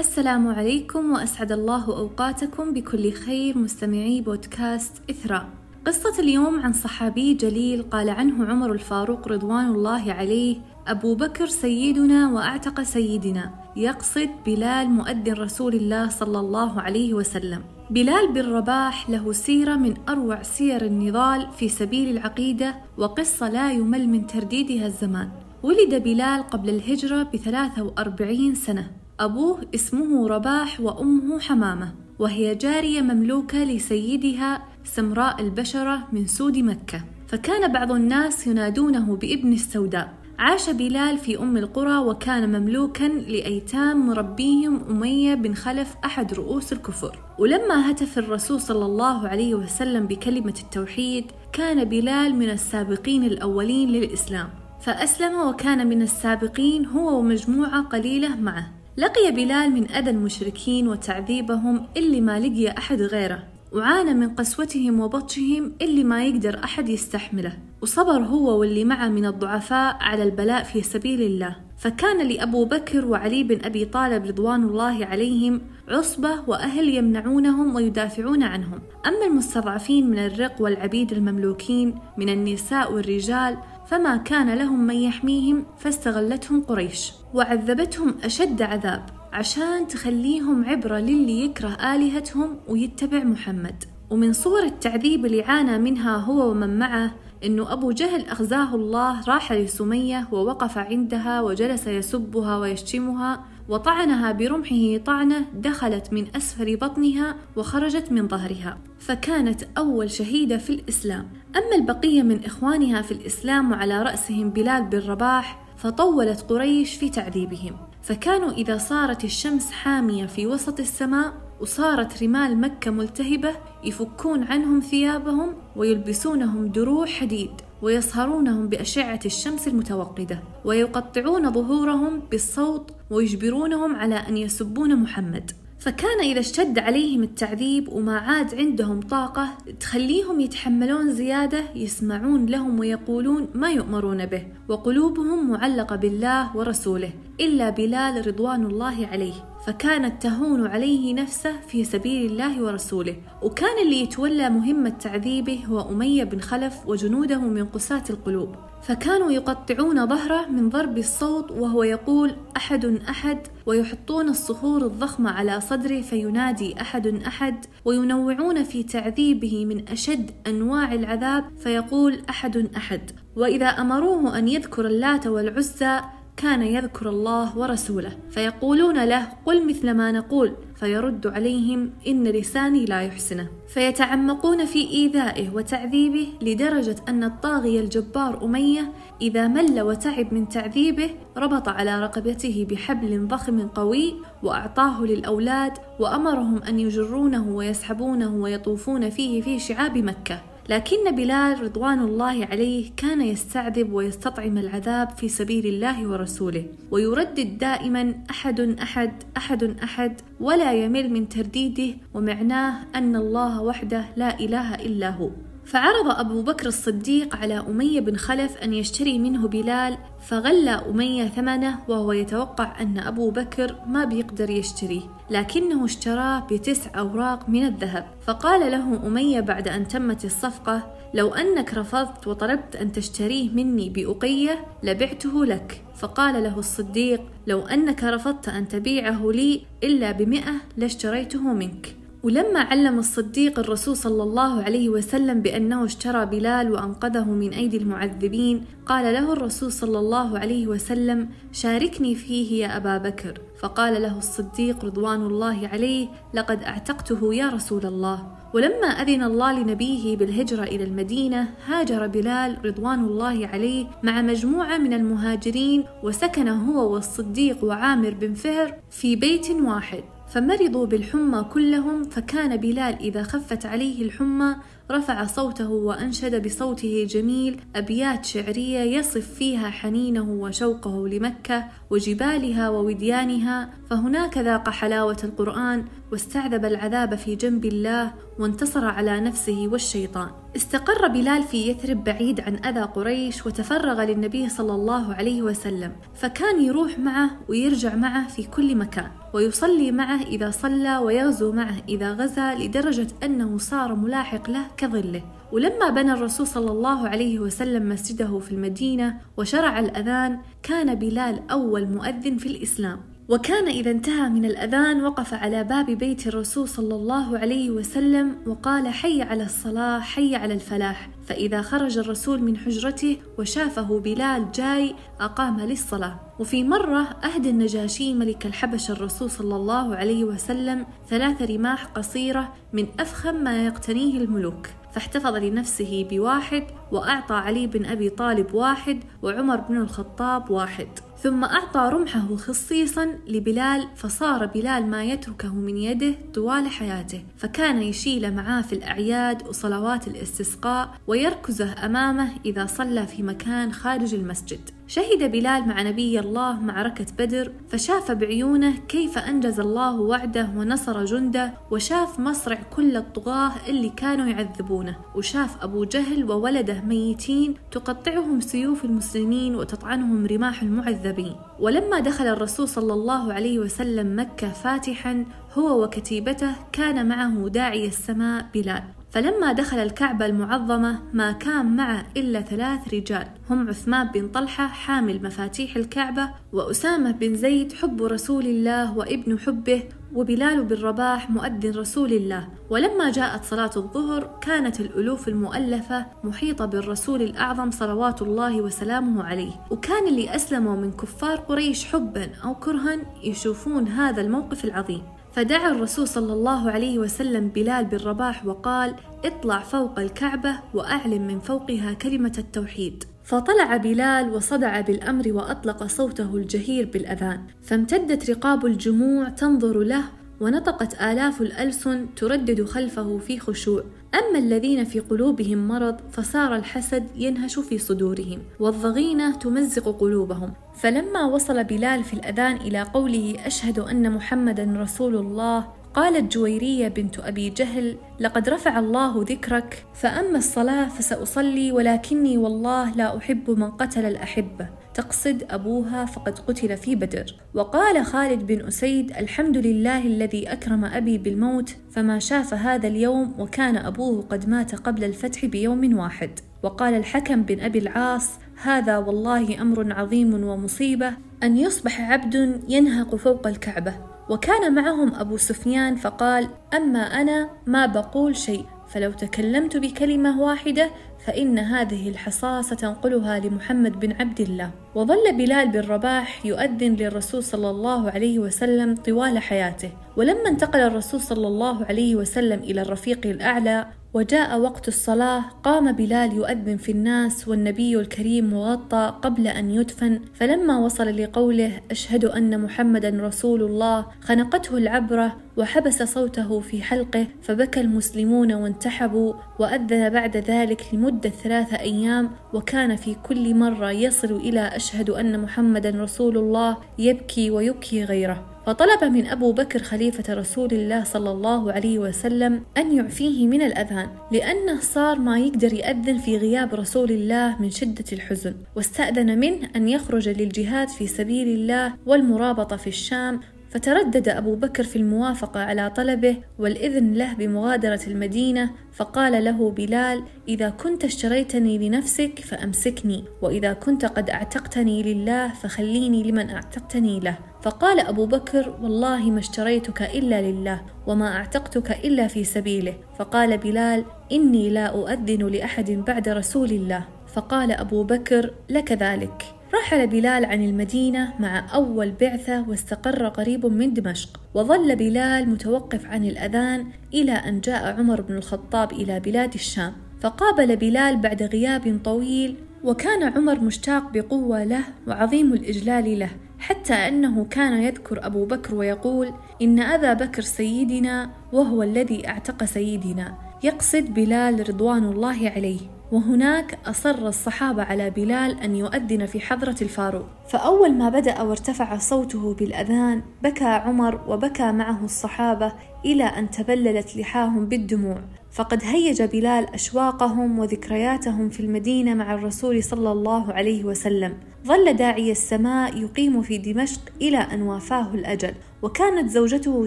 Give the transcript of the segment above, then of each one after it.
السلام عليكم وأسعد الله أوقاتكم بكل خير مستمعي بودكاست إثراء. قصة اليوم عن صحابي جليل قال عنه عمر الفاروق رضوان الله عليه أبو بكر سيدنا وأعتق سيدنا يقصد بلال مؤذن رسول الله صلى الله عليه وسلم. بلال بن رباح له سيرة من أروع سير النضال في سبيل العقيدة وقصة لا يمل من ترديدها الزمان. ولد بلال قبل الهجرة بثلاثة وأربعين سنة. أبوه اسمه رباح وأمه حمامة وهي جارية مملوكة لسيدها سمراء البشرة من سود مكة. فكان بعض الناس ينادونه بابن السوداء. عاش بلال في أم القرى وكان مملوكا لأيتام مربيهم أمية بن خلف أحد رؤوس الكفر. ولما هتف الرسول صلى الله عليه وسلم بكلمة التوحيد كان بلال من السابقين الأولين للإسلام. فأسلم وكان من السابقين هو ومجموعة قليلة معه. لقي بلال من أذى المشركين وتعذيبهم اللي ما لقي أحد غيره وعانى من قسوتهم وبطشهم اللي ما يقدر أحد يستحمله وصبر هو واللي معه من الضعفاء على البلاء في سبيل الله. فكان لأبو بكر وعلي بن أبي طالب رضوان الله عليهم عصبة وأهل يمنعونهم ويدافعون عنهم. أما المستضعفين من الرق والعبيد المملوكين من النساء والرجال فما كان لهم من يحميهم فاستغلتهم قريش وعذبتهم أشد عذاب عشان تخليهم عبرة للي يكره آلهتهم ويتبع محمد. ومن صور التعذيب اللي عانى منها هو ومن معه إنه أبو جهل أخزاه الله راح لسمية ووقف عندها وجلس يسبها ويشتمها وطعنها برمحه طعنة دخلت من أسفل بطنها وخرجت من ظهرها. فكانت أول شهيدة في الإسلام. أما البقية من إخوانها في الإسلام وعلى رأسهم بلال بن رباح فطولت قريش في تعذيبهم. فكانوا إذا صارت الشمس حامية في وسط السماء وصارت رمال مكة ملتهبة يفكون عنهم ثيابهم ويلبسونهم دروع حديد ويصهرونهم بأشعة الشمس المتوقدة ويقطعون ظهورهم بالصوت ويجبرونهم على أن يسبون محمد. فكان إذا اشتد عليهم التعذيب وما عاد عندهم طاقة تخليهم يتحملون زيادة يسمعون لهم ويقولون ما يؤمرون به وقلوبهم معلقة بالله ورسوله إلا بلال رضوان الله عليه. فكانت تهون عليه نفسه في سبيل الله ورسوله. وكان اللي يتولى مهمة تعذيبه هو أمية بن خلف وجنوده من قساة القلوب. فكانوا يقطعون ظهره من ضرب الصوت وهو يقول أحد أحد ويحطون الصخور الضخمة على صدره فينادي أحد أحد وينوعون في تعذيبه من أشد أنواع العذاب فيقول أحد أحد. وإذا أمروه أن يذكر اللات والعزى كان يذكر الله ورسوله فيقولون له قل مثل ما نقول. فيرد عليهم إن لساني لا يحسنه. فيتعمقون في إيذائه وتعذيبه لدرجة أن الطاغية الجبار أمية إذا مل وتعب من تعذيبه ربط على رقبته بحبل ضخم قوي وأعطاه للأولاد وأمرهم أن يجرونه ويسحبونه ويطوفون فيه في شعاب مكة. لكن بلال رضوان الله عليه كان يستعذب ويستطعم العذاب في سبيل الله ورسوله ويردد دائما أحد أحد أحد أحد ولا يمل من ترديده ومعناه أن الله وحده لا إله إلا هو. فعرض أبو بكر الصديق على أمية بن خلف أن يشتري منه بلال فغلى أمية ثمنه وهو يتوقع أن أبو بكر ما بيقدر يشتريه لكنه اشتراه بتسع أوراق من الذهب. فقال له أمية بعد أن تمت الصفقة لو أنك رفضت وطلبت أن تشتريه مني بأقية لبعته لك. فقال له الصديق لو أنك رفضت أن تبيعه لي إلا بمئة لاشتريته منك. ولما علم الصديق الرسول صلى الله عليه وسلم بأنه اشترى بلال وأنقذه من أيدي المعذبين قال له الرسول صلى الله عليه وسلم شاركني فيه يا أبا بكر فقال له الصديق رضوان الله عليه لقد أعتقته يا رسول الله ولما أذن الله لنبيه بالهجرة إلى المدينة هاجر بلال رضوان الله عليه مع مجموعة من المهاجرين وسكن هو والصديق وعامر بن فهر في بيت واحد. فمرضوا بالحمى كلهم فكان بلال إذا خفت عليه الحمى رفع صوته وأنشد بصوته جميل أبيات شعرية يصف فيها حنينه وشوقه لمكة وجبالها ووديانها فهناك ذاق حلاوة القرآن واستعذب العذاب في جنب الله وانتصر على نفسه والشيطان. استقر بلال في يثرب بعيد عن أذى قريش وتفرغ للنبي صلى الله عليه وسلم فكان يروح معه ويرجع معه في كل مكان ويصلي معه إذا صلى ويغزو معه إذا غزا لدرجة أنه صار ملاحق له كظله. ولما بنى الرسول صلى الله عليه وسلم مسجده في المدينة وشرع الأذان كان بلال أول مؤذن في الإسلام. وكان إذا انتهى من الأذان وقف على باب بيت الرسول صلى الله عليه وسلم وقال حي على الصلاة حي على الفلاح. فإذا خرج الرسول من حجرته وشافه بلال جاي أقام للصلاة. وفي مرة أهدى النجاشي ملك الحبش الرسول صلى الله عليه وسلم ثلاث رماح قصيرة من أفخم ما يقتنيه الملوك. فاحتفظ لنفسه بواحد وأعطى علي بن أبي طالب واحد وعمر بن الخطاب واحد. ثم أعطى رمحه خصيصا لبلال فصار بلال ما يتركه من يده طوال حياته فكان يشيل معاه في الأعياد وصلوات الاستسقاء ويركزه أمامه إذا صلى في مكان خارج المسجد. شهد بلال مع نبي الله معركة بدر فشاف بعيونه كيف أنجز الله وعده ونصر جنده وشاف مصرع كل الطغاة اللي كانوا يعذبونه. وشاف أبو جهل وولده ميتين تقطعهم سيوف المسلمين وتطعنهم رماح المعذبين. ولما دخل الرسول صلى الله عليه وسلم مكة فاتحا هو وكتيبته كان معه داعي السماء بلال. فلما دخل الكعبة المعظمة ما كان معه إلا ثلاث رجال. هم عثمان بن طلحة حامل مفاتيح الكعبة وأسامة بن زيد حب رسول الله وابن حبه وبلال بن رباح مؤذن رسول الله. ولما جاءت صلاة الظهر كانت الألوف المؤلفة محيطة بالرسول الأعظم صلوات الله وسلامه عليه. وكان اللي أسلموا من كفار قريش حبا أو كرها يشوفون هذا الموقف العظيم. فدعا الرسول صلى الله عليه وسلم بلال بن رباح وقال اطلع فوق الكعبة وأعلن من فوقها كلمة التوحيد. فطلع بلال وصدع بالأمر وأطلق صوته الجهير بالأذان فامتدت رقاب الجموع تنظر له ونطقت آلاف الألسن تردد خلفه في خشوع. أما الذين في قلوبهم مرض فصار الحسد ينهش في صدورهم والضغينة تمزق قلوبهم. فلما وصل بلال في الأذان إلى قوله أشهد أن محمدا رسول الله قالت جويرية بنت أبي جهل لقد رفع الله ذكرك فأما الصلاة فسأصلي ولكني والله لا أحب من قتل الأحبة. تقصد أبوها فقد قتل في بدر. وقال خالد بن أسيد الحمد لله الذي أكرم أبي بالموت فما شاف هذا اليوم وكان أبوه قد مات قبل الفتح بيوم واحد. وقال الحكم بن أبي العاص هذا والله أمر عظيم ومصيبة أن يصبح عبد ينهق فوق الكعبة. وكان معهم أبو سفيان فقال أما أنا ما بقول شيء. فلو تكلمت بكلمة واحدة فإن هذه الحصى ستنقلها لمحمد بن عبد الله. وظل بلال بن رباح يؤذن للرسول صلى الله عليه وسلم طوال حياته. ولما انتقل الرسول صلى الله عليه وسلم إلى الرفيق الأعلى وجاء وقت الصلاة قام بلال يؤذن في الناس والنبي الكريم مغطى قبل أن يدفن. فلما وصل لقوله أشهد أن محمدا رسول الله خنقته العبرة وحبس صوته في حلقه فبكى المسلمون وانتحبوا وأذن بعد ذلك لمدة ثلاثة أيام وكان في كل مرة يصل إلى أشهد أن محمدا رسول الله يبكي ويبكي غيره. فطلب من أبو بكر خليفة رسول الله صلى الله عليه وسلم أن يعفيه من الأذان لأنه صار ما يقدر يأذن في غياب رسول الله من شدة الحزن. واستأذن منه أن يخرج للجهاد في سبيل الله والمرابطة في الشام فتردد أبو بكر في الموافقة على طلبه والإذن له بمغادرة المدينة فقال له بلال إذا كنت اشتريتني لنفسك فأمسكني وإذا كنت قد أعتقتني لله فخليني لمن أعتقتني له. فقال أبو بكر والله ما اشتريتك إلا لله وما أعتقتك إلا في سبيله. فقال بلال إني لا أؤذن لأحد بعد رسول الله. فقال أبو بكر لك ذلك. رحل بلال عن المدينة مع أول بعثة واستقر قريب من دمشق وظل بلال متوقف عن الأذان إلى أن جاء عمر بن الخطاب إلى بلاد الشام. فقابل بلال بعد غياب طويل وكان عمر مشتاق بقوة له وعظيم الإجلال له حتى أنه كان يذكر أبو بكر ويقول إن أبا بكر سيدنا وهو الذي أعتق سيدنا يقصد بلال رضوان الله عليه. وهناك أصر الصحابة على بلال أن يؤذن في حضرة الفاروق. فأول ما بدأ وارتفع صوته بالأذان بكى عمر وبكى معه الصحابة إلى أن تبللت لحاهم بالدموع. فقد هيج بلال أشواقهم وذكرياتهم في المدينة مع الرسول صلى الله عليه وسلم. ظل داعي السماء يقيم في دمشق إلى أن وافاه الأجل. وكانت زوجته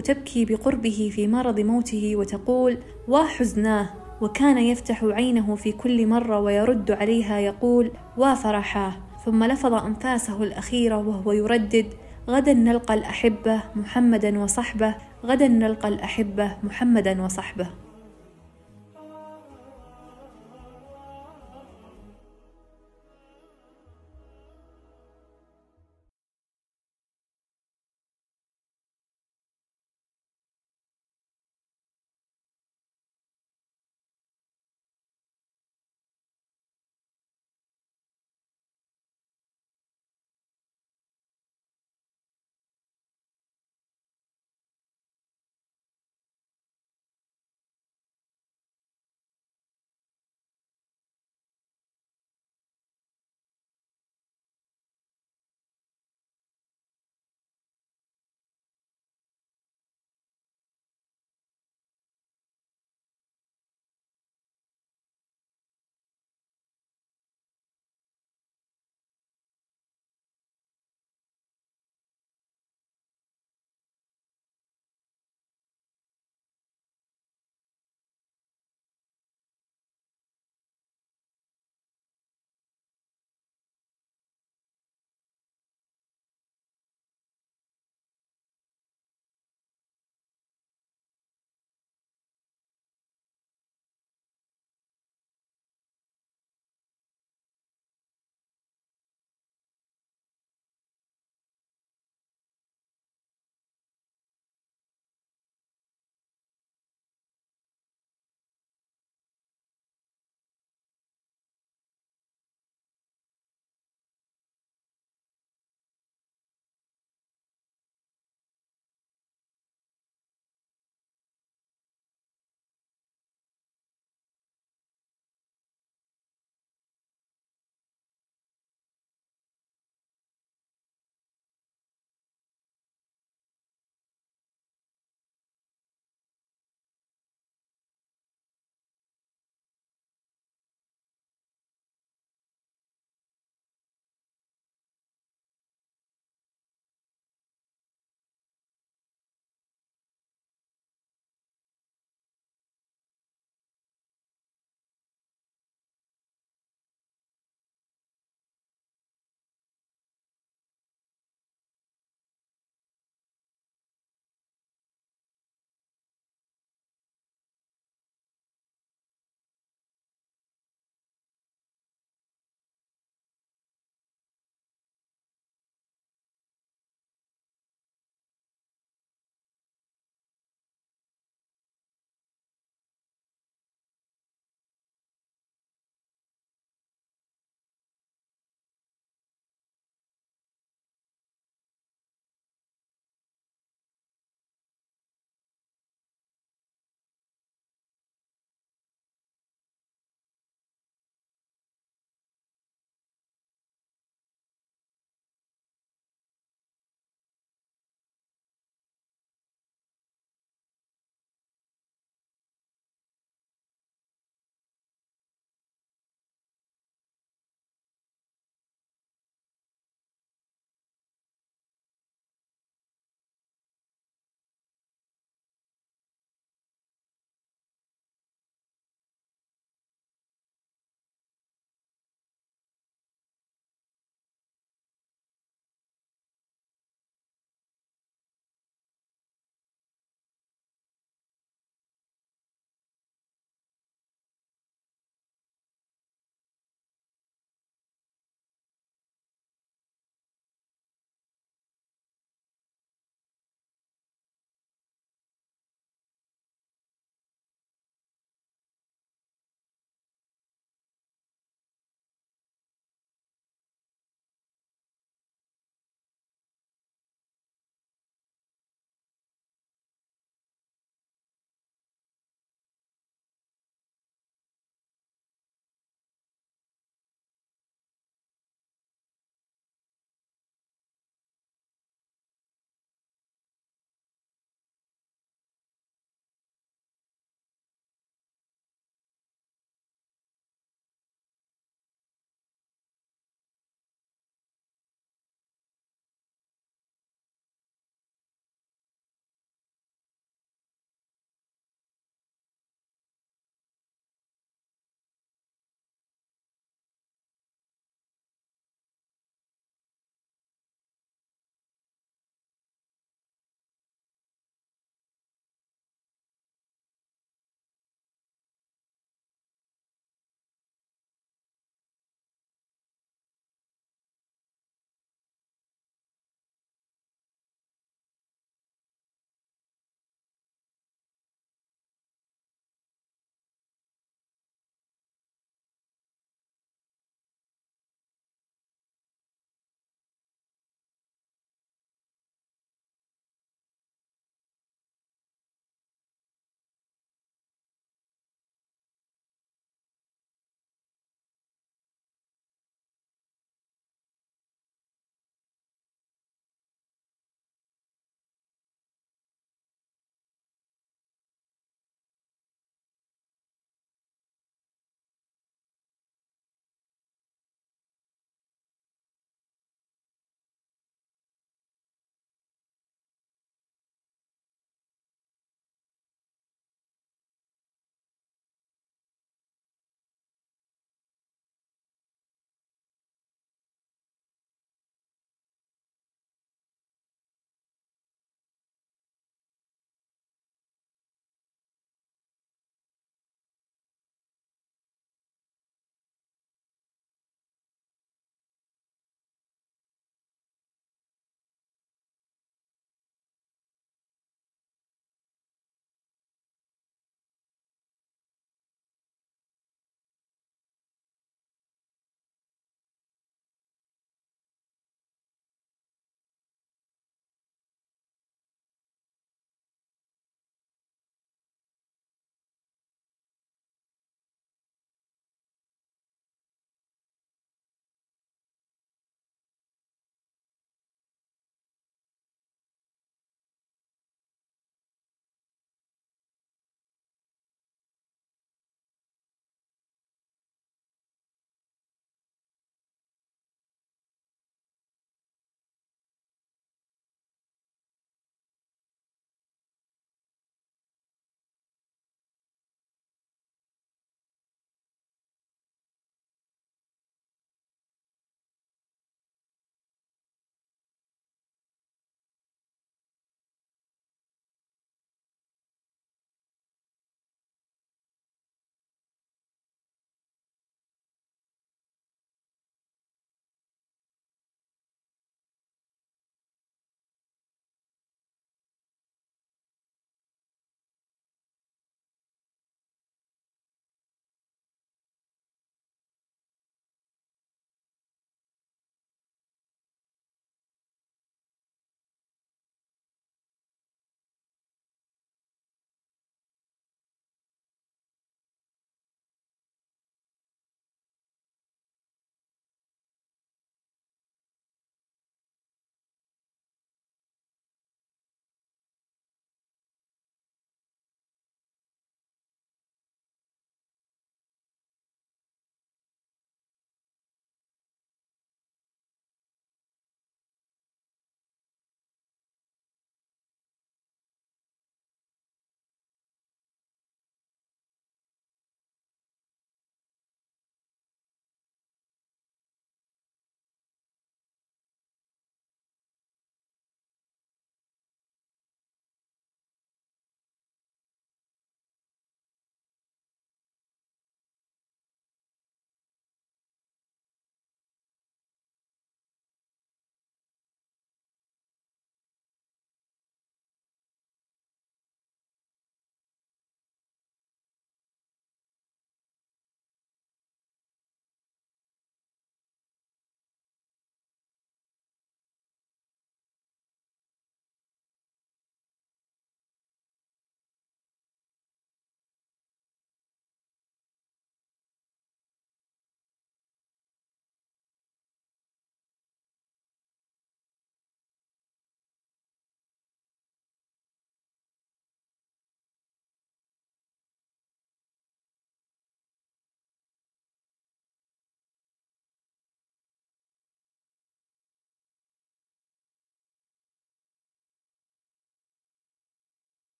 تبكي بقربه في مرض موته وتقول وحزناه وكان يفتح عينه في كل مرة ويرد عليها يقول وفرحاه ثم لفظ أنفاسه الأخيرة وهو يردد غدا نلقى الأحبة محمدا وصحبه غدا نلقى الأحبة محمدا وصحبه